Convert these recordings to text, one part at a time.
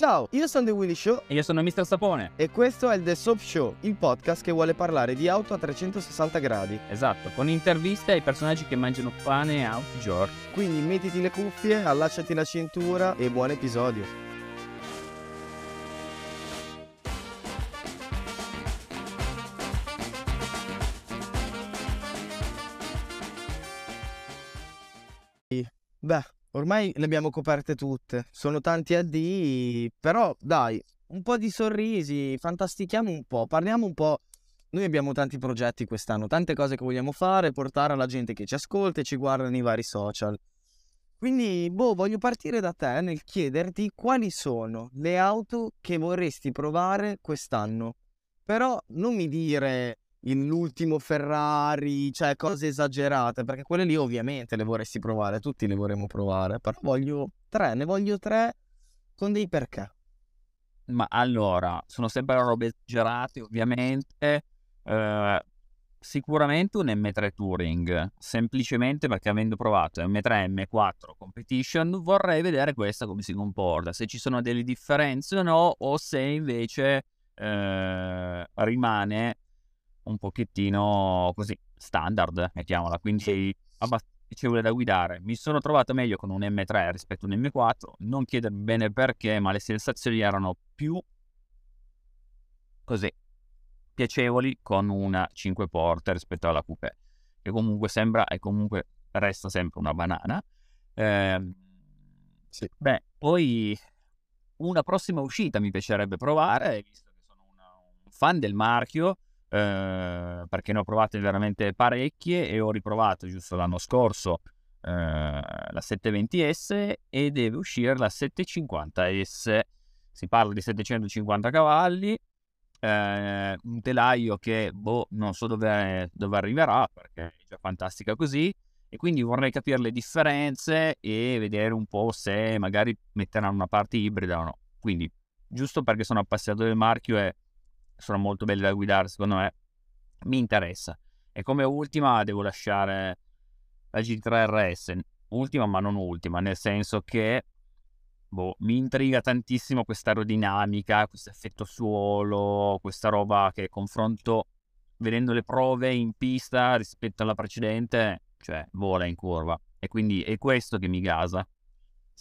Ciao, io sono The Willy Show E io sono Mr. Sapone. e questo è il The Soap Show, il podcast che vuole parlare di auto a 360 gradi. Esatto, con interviste ai personaggi che mangiano pane a tutti i giorni. Quindi mettiti le cuffie, allacciati la cintura e buon episodio. Beh, ormai le abbiamo coperte tutte. Sono tanti AD, però dai, un po' di sorrisi, fantastichiamo un po', parliamo un po'. Noi abbiamo tanti progetti quest'anno, tante cose che vogliamo fare, portare alla gente che ci ascolta e ci guarda nei vari social. Quindi, boh, voglio partire da te nel chiederti quali sono le auto che vorresti provare quest'anno. Però non mi dire l'ultimo Ferrari, cioè cose esagerate, perché quelle lì ovviamente le vorresti provare, tutti le vorremmo provare, però voglio tre, ne voglio tre con dei perché. Ma allora, sono sempre robe esagerate, ovviamente. Eh, sicuramente un M3 Touring, semplicemente perché avendo provato M3 M4 Competition vorrei vedere questa come si comporta, se ci sono delle differenze o no, o se invece eh, rimane un pochettino così standard, mettiamola, quindi abbastanza piacevole da guidare. Mi sono trovato meglio con un M3 rispetto a un M4, non chiedermi bene perché, ma le sensazioni erano più così piacevoli con una 5 porte rispetto alla coupé, che comunque sembra e comunque resta sempre una banana. Ehm, Sì. Beh, poi una prossima uscita mi piacerebbe provare, visto che sono una- un fan del marchio, eh, perché ne ho provate veramente parecchie e ho riprovato giusto l'anno scorso eh, la 720S e deve uscire la 750S. Si parla di 750 cavalli, eh, un telaio che boh, non so dove, dove arriverà perché è già fantastica così. E quindi vorrei capire le differenze e vedere un po' se magari metteranno una parte ibrida o no. Quindi, giusto perché sono appassionato del marchio e sono molto belle da guidare, secondo me, mi interessa. E come ultima devo lasciare la GT3 RS, ultima ma non ultima, nel senso che boh, mi intriga tantissimo questa aerodinamica, questo effetto suolo, questa roba che confronto vedendo le prove in pista rispetto alla precedente, cioè vola in curva. E quindi è questo che mi gasa.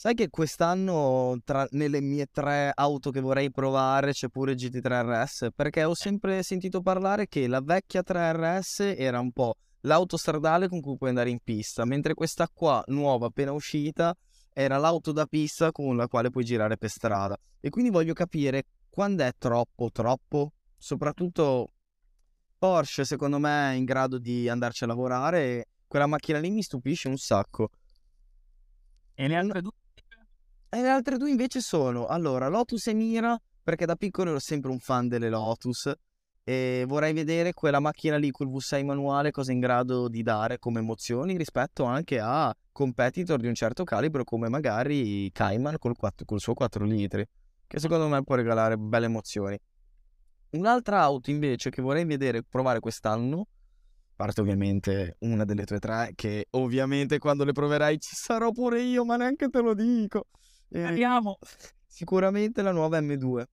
Sai che quest'anno tra, nelle mie tre auto che vorrei provare c'è pure GT3 RS? Perché ho sempre sentito parlare che la vecchia 3RS era un po' l'auto stradale con cui puoi andare in pista, mentre questa qua, nuova, appena uscita, era l'auto da pista con la quale puoi girare per strada. E quindi voglio capire quando è troppo, troppo. Soprattutto Porsche, secondo me, è in grado di andarci a lavorare e quella macchina lì mi stupisce un sacco. E le altre due? E le altre due invece sono, allora, Lotus e Mira, perché da piccolo ero sempre un fan delle Lotus e vorrei vedere quella macchina lì col V6 manuale cosa è in grado di dare come emozioni rispetto anche a competitor di un certo calibro come magari Cayman col, quattro- col suo 4 litri, che secondo me può regalare belle emozioni. Un'altra auto invece che vorrei vedere provare quest'anno, parte ovviamente una delle tue tre, che ovviamente quando le proverai ci sarò pure io, ma neanche te lo dico. Eh, Speriamo. Sicuramente la nuova M2.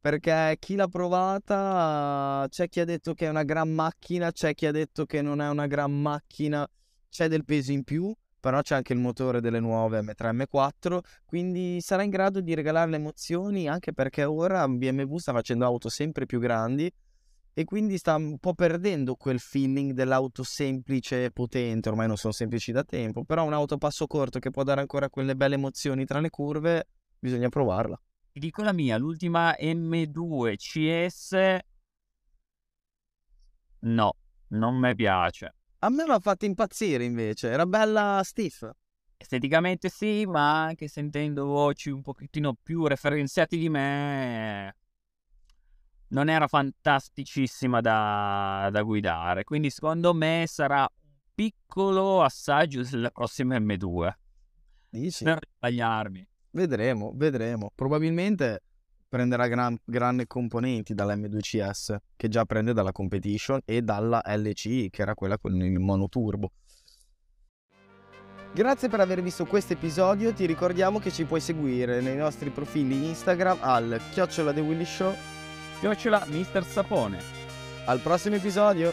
Perché chi l'ha provata, c'è chi ha detto che è una gran macchina, c'è chi ha detto che non è una gran macchina, c'è del peso in più, però c'è anche il motore delle nuove M3 M4, quindi sarà in grado di regalare le emozioni anche perché ora BMW sta facendo auto sempre più grandi e quindi sta un po' perdendo quel feeling dell'auto semplice e potente, ormai non sono semplici da tempo, però un'auto a passo corto che può dare ancora quelle belle emozioni tra le curve, bisogna provarla. Ti dico la mia, l'ultima M2 CS no, non mi piace. A me mi ha fatto impazzire invece, era bella stiff. Esteticamente sì, ma anche sentendo voci un pochettino più referenziati di me, non era fantasticissima da, da guidare. Quindi secondo me sarà un piccolo assaggio della prossima M2. Dici? Per sbagliarmi. Vedremo, vedremo. Probabilmente prenderà gran, grandi componenti dalla M2CS, che già prende dalla Competition e dalla LCI, che era quella con il monoturbo. Grazie per aver visto questo episodio, ti ricordiamo che ci puoi seguire nei nostri profili Instagram al chiocciola The Willy Show. Chiocciola Mister Sapone. Al prossimo episodio!